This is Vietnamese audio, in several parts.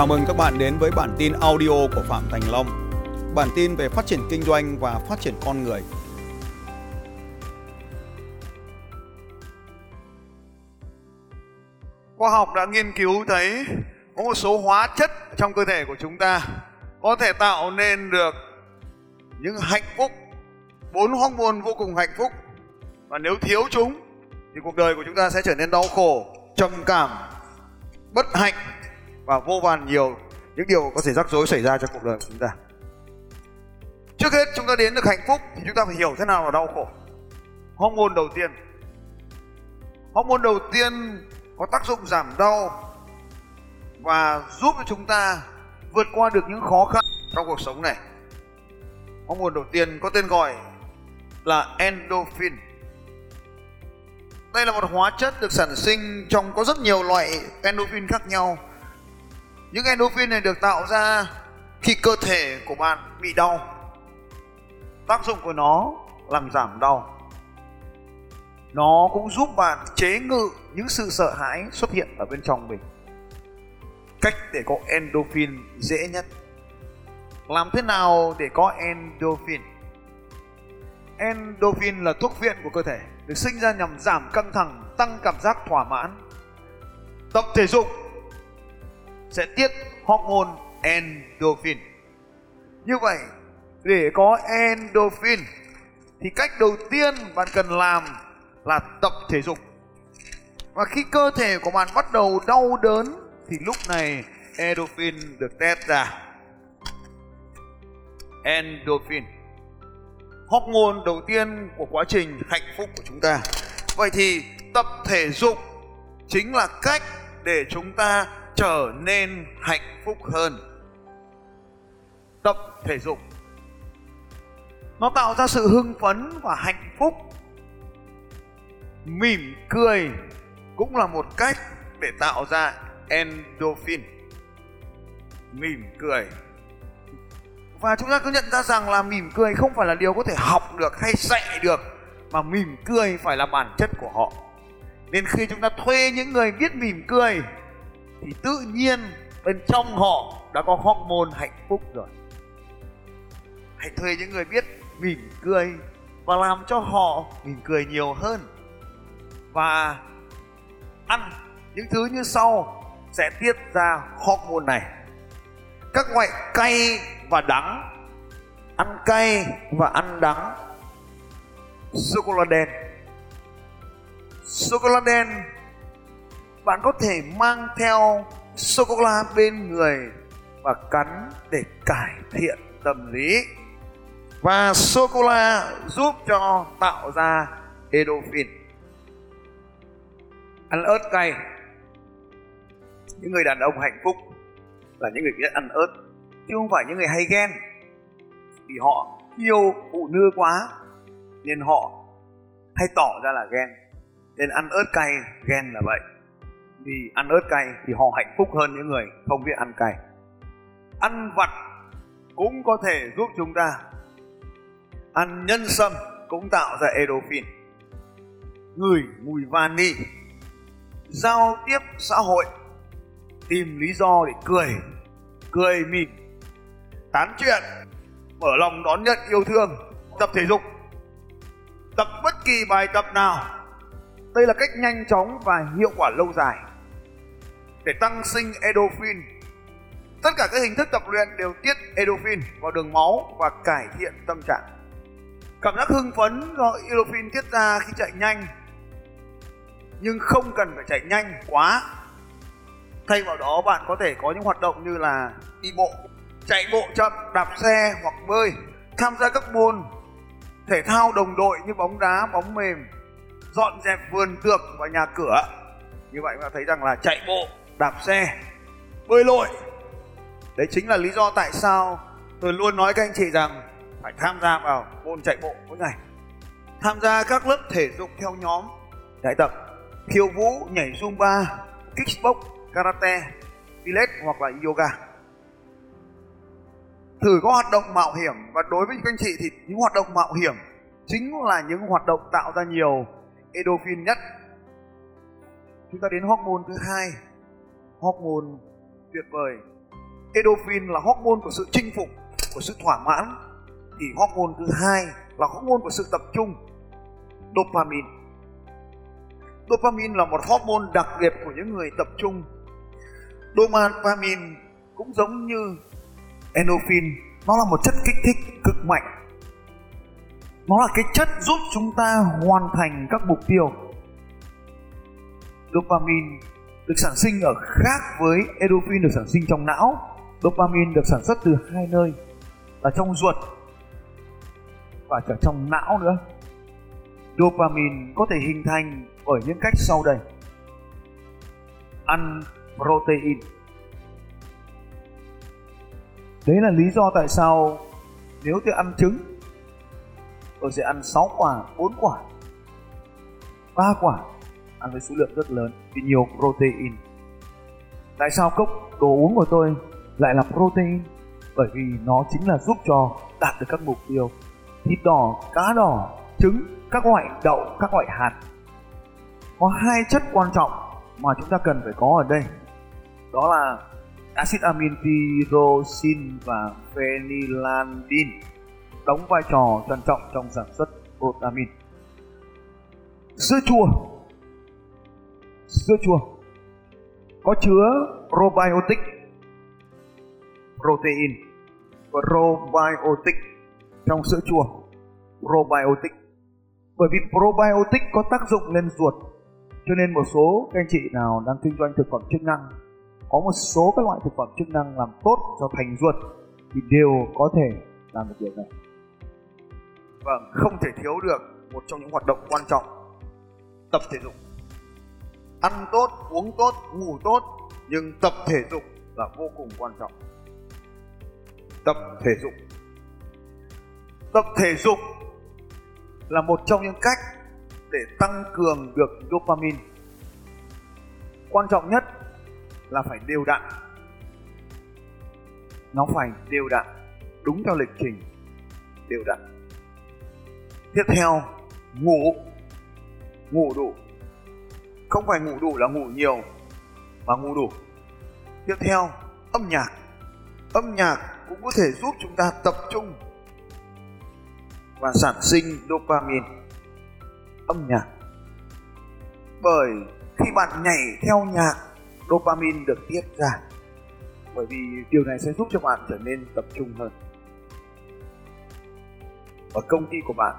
Chào mừng các bạn đến với bản tin audio của Phạm Thành Long. Bản tin về phát triển kinh doanh và phát triển con người. Khoa học đã nghiên cứu thấy có một số hóa chất trong cơ thể của chúng ta có thể tạo nên được những hạnh phúc, bốn hormone vô cùng hạnh phúc. Và nếu thiếu chúng thì cuộc đời của chúng ta sẽ trở nên đau khổ, trầm cảm, bất hạnh và vô vàn nhiều những điều có thể rắc rối xảy ra trong cuộc đời của chúng ta. Trước hết, chúng ta đến được hạnh phúc thì chúng ta phải hiểu thế nào là đau khổ. Hormone đầu tiên. Hormone đầu tiên có tác dụng giảm đau và giúp cho chúng ta vượt qua được những khó khăn trong cuộc sống này. Hormone đầu tiên có tên gọi là endorphin. Đây là một hóa chất được sản sinh trong có rất nhiều loại endorphin khác nhau. Những endorphin này được tạo ra khi cơ thể của bạn bị đau. Tác dụng của nó làm giảm đau. Nó cũng giúp bạn chế ngự những sự sợ hãi xuất hiện ở bên trong mình. Cách để có endorphin dễ nhất. Làm thế nào để có endorphin? Endorphin là thuốc viện của cơ thể, được sinh ra nhằm giảm căng thẳng, tăng cảm giác thỏa mãn. Tập thể dục sẽ tiết hormone endorphin. Như vậy, để có endorphin thì cách đầu tiên bạn cần làm là tập thể dục. Và khi cơ thể của bạn bắt đầu đau đớn thì lúc này endorphin được test ra. Endorphin hormone đầu tiên của quá trình hạnh phúc của chúng ta. Vậy thì tập thể dục chính là cách để chúng ta trở nên hạnh phúc hơn. Tập thể dục nó tạo ra sự hưng phấn và hạnh phúc. Mỉm cười cũng là một cách để tạo ra endorphin. Mỉm cười và chúng ta cứ nhận ra rằng là mỉm cười không phải là điều có thể học được hay dạy được, mà mỉm cười phải là bản chất của họ nên khi chúng ta thuê những người biết mỉm cười thì tự nhiên bên trong họ đã có hormone hạnh phúc rồi. Hãy thuê những người biết mỉm cười và làm cho họ mỉm cười nhiều hơn. Và ăn những thứ như sau sẽ tiết ra hormone này. Các loại cay và đắng. Ăn cay và ăn đắng. Sô cô la đen. Sô cô la đen bạn có thể mang theo sô cô la bên người và cắn để cải thiện tâm lý. Và sô cô la giúp cho tạo ra endorphin. Ăn ớt cay. Những người đàn ông hạnh phúc là những người biết ăn ớt, chứ không phải những người hay ghen. Vì họ yêu phụ nữ quá, nên họ hay tỏ ra là ghen. Nên ăn ớt cay, ghen là vậy vì ăn ớt cay thì họ hạnh phúc hơn những người không biết ăn cay. Ăn vặt cũng có thể giúp chúng ta. Ăn nhân sâm cũng tạo ra endorphin. Ngửi mùi vani. Giao tiếp xã hội. Tìm lý do để cười. Cười mỉm. Tán chuyện. Mở lòng đón nhận yêu thương. Tập thể dục. Tập bất kỳ bài tập nào. Đây là cách nhanh chóng và hiệu quả lâu dài để tăng sinh endorphin. Tất cả các hình thức tập luyện đều tiết endorphin vào đường máu và cải thiện tâm trạng. Cảm giác hưng phấn do endorphin tiết ra khi chạy nhanh, nhưng không cần phải chạy nhanh quá. Thay vào đó, bạn có thể có những hoạt động như là đi bộ, chạy bộ chậm, đạp xe hoặc bơi, tham gia các môn thể thao đồng đội như bóng đá, bóng mềm, dọn dẹp vườn tược và nhà cửa. Như vậy bạn thấy rằng là chạy bộ đạp xe, bơi lội. Đấy chính là lý do tại sao tôi luôn nói các anh chị rằng phải tham gia vào môn chạy bộ mỗi ngày. Tham gia các lớp thể dục theo nhóm đại tập khiêu vũ, nhảy zumba, kickbox, karate, pilates hoặc là yoga. Thử có hoạt động mạo hiểm và đối với các anh chị thì những hoạt động mạo hiểm chính là những hoạt động tạo ra nhiều endorphin nhất. Chúng ta đến hormone thứ hai hormone tuyệt vời. Endorphin là hormone của sự chinh phục, của sự thỏa mãn. Thì hormone thứ hai là hormone của sự tập trung. Dopamine. Dopamine là một hormone đặc biệt của những người tập trung. Dopamine cũng giống như endorphin, nó là một chất kích thích cực mạnh. Nó là cái chất giúp chúng ta hoàn thành các mục tiêu. Dopamine được sản sinh ở khác với endorphin được sản sinh trong não. Dopamine được sản xuất từ hai nơi, là trong ruột và cả trong não nữa. Dopamine có thể hình thành bởi những cách sau đây. Ăn protein. Đấy là lý do tại sao nếu tôi ăn trứng, tôi sẽ ăn 6 quả 4 quả 3 quả ăn với số lượng rất lớn, vì nhiều protein. Tại sao cốc đồ uống của tôi lại là protein? Bởi vì nó chính là giúp cho đạt được các mục tiêu thịt đỏ, cá đỏ, trứng, các loại đậu, các loại hạt. Có hai chất quan trọng mà chúng ta cần phải có ở đây. Đó là axit amin tyrosin và phenylalanine, đóng vai trò quan trọng trong sản xuất protamin. sữa chua sữa chua có chứa probiotic, protein, probiotic trong sữa chua, probiotic. Bởi vì probiotic có tác dụng lên ruột, cho nên một số các anh chị nào đang kinh doanh thực phẩm chức năng, có một số các loại thực phẩm chức năng làm tốt cho thành ruột thì đều có thể làm được điều này. Vâng không thể thiếu được một trong những hoạt động quan trọng tập thể dục ăn tốt, uống tốt, ngủ tốt, nhưng tập thể dục là vô cùng quan trọng. Tập thể dục. Tập thể dục là một trong những cách để tăng cường được dopamine. Quan trọng nhất là phải đều đặn. Nó phải đều đặn, đúng theo lịch trình, đều đặn. Tiếp theo, ngủ. Ngủ đủ không phải ngủ đủ là ngủ nhiều, mà ngủ đủ. Tiếp theo, âm nhạc. Âm nhạc cũng có thể giúp chúng ta tập trung và sản sinh dopamine. Âm nhạc. Bởi khi bạn nhảy theo nhạc, dopamine được tiết ra. Bởi vì điều này sẽ giúp cho bạn trở nên tập trung hơn. Và công ty của bạn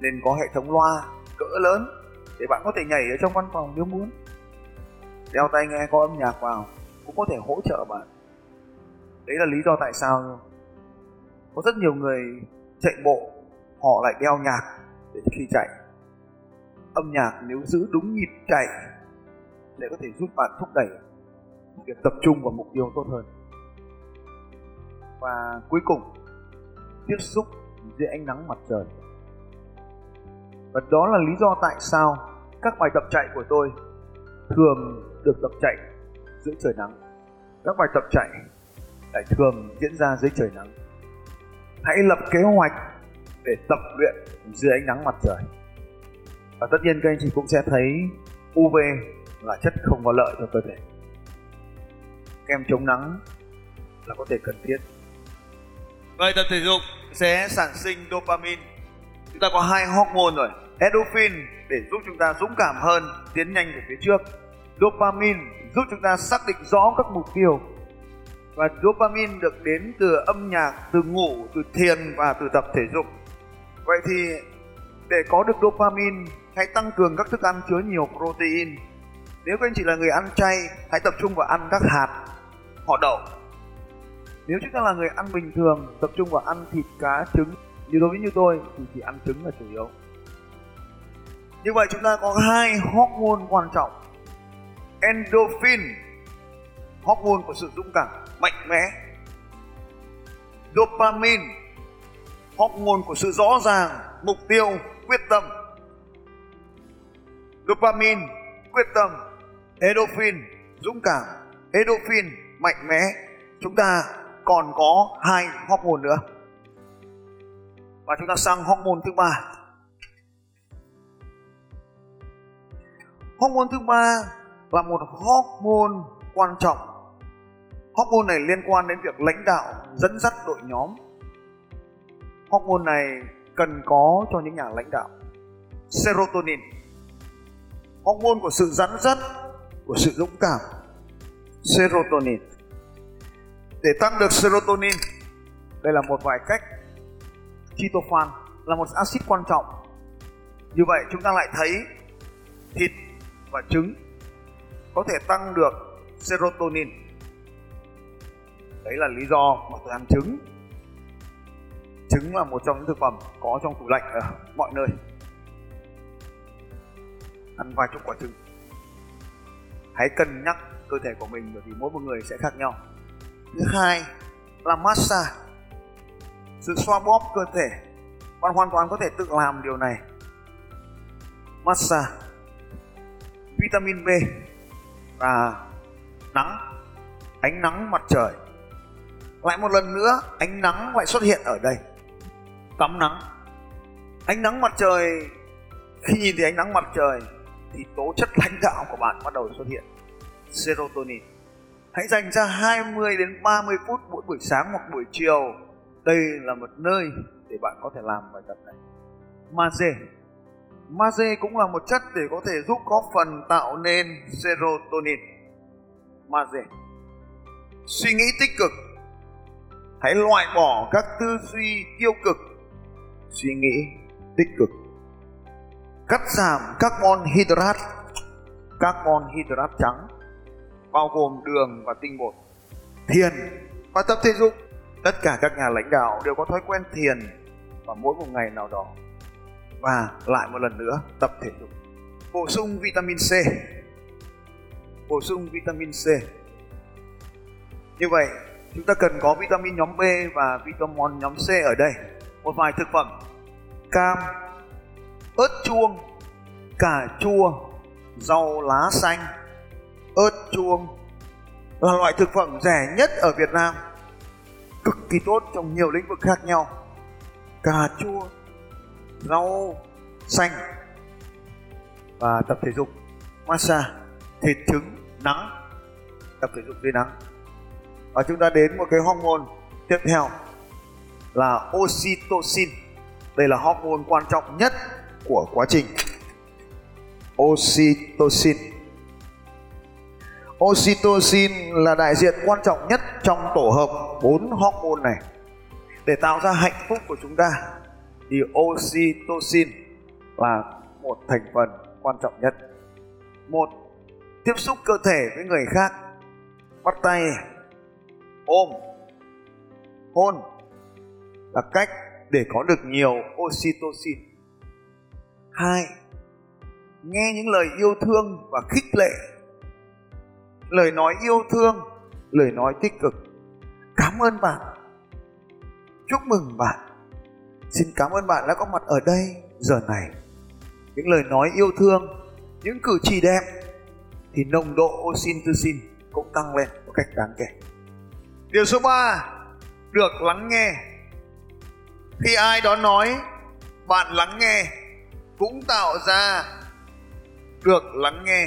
nên có hệ thống loa cỡ lớn để bạn có thể nhảy ở trong văn phòng nếu muốn. Đeo tai nghe, có âm nhạc vào, cũng có thể hỗ trợ bạn. Đấy là lý do tại sao có rất nhiều người chạy bộ, họ lại đeo nhạc để khi chạy. Âm nhạc nếu giữ đúng nhịp chạy để có thể giúp bạn thúc đẩy việc tập trung vào mục tiêu tốt hơn. Và cuối cùng, tiếp xúc dưới ánh nắng mặt trời và đó là lý do tại sao các bài tập chạy của tôi thường được tập chạy dưới trời nắng. Các bài tập chạy lại thường diễn ra dưới trời nắng. Hãy lập kế hoạch để tập luyện dưới ánh nắng mặt trời. Và tất nhiên các anh chị cũng sẽ thấy UV là chất không có lợi cho cơ thể. Kem chống nắng là có thể cần thiết. Vậy tập thể dục sẽ sản sinh dopamine. Chúng ta có hai hormone rồi endorphin để giúp chúng ta dũng cảm hơn, tiến nhanh về phía trước. Dopamine giúp chúng ta xác định rõ các mục tiêu. Và dopamine được đến từ âm nhạc, từ ngủ, từ thiền và từ tập thể dục. Vậy thì để có được dopamine, hãy tăng cường các thức ăn chứa nhiều protein. Nếu các anh chị là người ăn chay, hãy tập trung vào ăn các hạt, họ đậu. Nếu chúng ta là người ăn bình thường, tập trung vào ăn thịt, cá, trứng. Như đối với như tôi, thì chỉ ăn trứng là chủ yếu như vậy chúng ta có hai hormone quan trọng. Endorphin, hormone của sự dũng cảm, mạnh mẽ. Dopamine, hormone của sự rõ ràng, mục tiêu, quyết tâm. Dopamine, quyết tâm. Endorphin, dũng cảm. Endorphin, mạnh mẽ. Chúng ta còn có hai hormone nữa. Và chúng ta sang hormone thứ ba. Hormone thứ ba là một hormone quan trọng. Hormone này liên quan đến việc lãnh đạo, dẫn dắt đội nhóm. Hormone này cần có cho những nhà lãnh đạo. Serotonin. Hormone của sự dẫn dắt, của sự dũng cảm. Serotonin. Để tăng được serotonin, đây là một vài cách. Tryptophan là một axit quan trọng. Như vậy chúng ta lại thấy thịt và trứng có thể tăng được serotonin. Đấy là lý do mà tôi ăn trứng. Trứng là một trong những thực phẩm có trong tủ lạnh ở mọi nơi. Ăn vài chục quả trứng. Hãy cân nhắc cơ thể của mình bởi vì mỗi một người sẽ khác nhau. Thứ hai là massage. Sự xoa bóp cơ thể. Bạn hoàn toàn có thể tự làm điều này. Massage vitamin B và nắng, ánh nắng mặt trời. Lại một lần nữa, ánh nắng lại xuất hiện ở đây. Tắm nắng. Ánh nắng mặt trời, khi nhìn thấy ánh nắng mặt trời thì tố chất lãnh đạo của bạn bắt đầu xuất hiện. Serotonin. Hãy dành ra 20 đến 30 phút mỗi buổi sáng hoặc buổi chiều. Đây là một nơi để bạn có thể làm bài tập này. Magie magie cũng là một chất để có thể giúp có phần tạo nên serotonin. Magie suy nghĩ tích cực. Hãy loại bỏ các tư duy tiêu cực. Suy nghĩ tích cực. Cắt giảm carbon hydrate carbon hydrate trắng, bao gồm đường và tinh bột, thiền và tập thể dục. Tất cả các nhà lãnh đạo đều có thói quen thiền vào mỗi một ngày nào đó và lại một lần nữa, tập thể dục. Bổ sung vitamin C. Bổ sung vitamin C. Như vậy, chúng ta cần có vitamin nhóm B và vitamin nhóm C ở đây. Một vài thực phẩm. Cam, ớt chuông, cà chua, rau lá xanh. Ớt chuông là loại thực phẩm rẻ nhất ở Việt Nam. Cực kỳ tốt trong nhiều lĩnh vực khác nhau. Cà chua rau xanh và tập thể dục, massage, thịt trứng, nắng, tập thể dục dưới nắng. Và chúng ta đến một cái hormone tiếp theo là oxytocin. Đây là hormone quan trọng nhất của quá trình oxytocin. Oxytocin là đại diện quan trọng nhất trong tổ hợp bốn hormone này để tạo ra hạnh phúc của chúng ta thì oxytocin là một thành phần quan trọng nhất. Một, tiếp xúc cơ thể với người khác, bắt tay, ôm, hôn là cách để có được nhiều oxytocin. Hai, nghe những lời yêu thương và khích lệ. Lời nói yêu thương, lời nói tích cực. Cảm ơn bạn. Chúc mừng bạn xin cảm ơn bạn đã có mặt ở đây giờ này. Những lời nói yêu thương, những cử chỉ đẹp thì nồng độ oxytocin cũng tăng lên một cách đáng kể. Điều số 3 được lắng nghe. Khi ai đó nói, bạn lắng nghe cũng tạo ra được lắng nghe.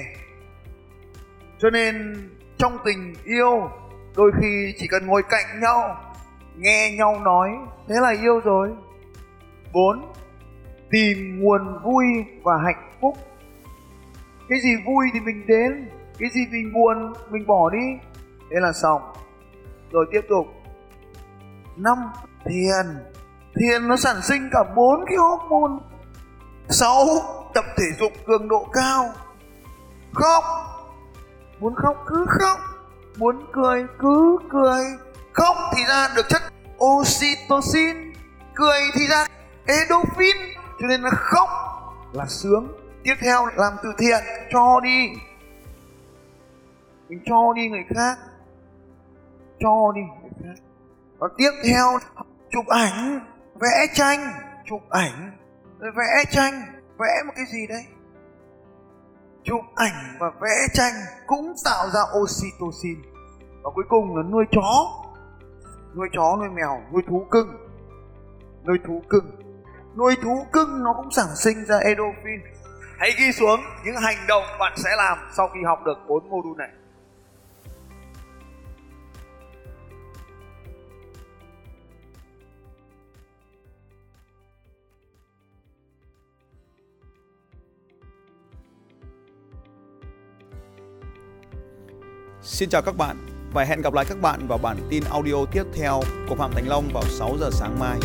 Cho nên trong tình yêu, đôi khi chỉ cần ngồi cạnh nhau, nghe nhau nói, thế là yêu rồi bốn, tìm nguồn vui và hạnh phúc. Cái gì vui thì mình đến, cái gì mình buồn, mình bỏ đi. Thế là xong. Rồi tiếp tục. Năm, thiền. Thiền nó sản sinh cả bốn cái hormone. Sáu, tập thể dục cường độ cao. Khóc. Muốn khóc cứ khóc. Muốn cười cứ cười. Khóc thì ra được chất oxytocin. Cười thì ra endorphin cho nên là khóc là sướng. Tiếp theo làm từ thiện, cho đi. Mình cho đi người khác. Cho đi người khác. Và tiếp theo, chụp ảnh, vẽ tranh. Chụp ảnh, rồi vẽ tranh. Vẽ một cái gì đấy. Chụp ảnh và vẽ tranh cũng tạo ra oxytocin. Và cuối cùng là nuôi chó. Nuôi chó, nuôi mèo, nuôi thú cưng. Nuôi thú cưng nuôi thú cưng nó cũng sản sinh ra endorphin hãy ghi xuống những hành động bạn sẽ làm sau khi học được bốn mô đun này Xin chào các bạn và hẹn gặp lại các bạn vào bản tin audio tiếp theo của Phạm Thành Long vào 6 giờ sáng mai.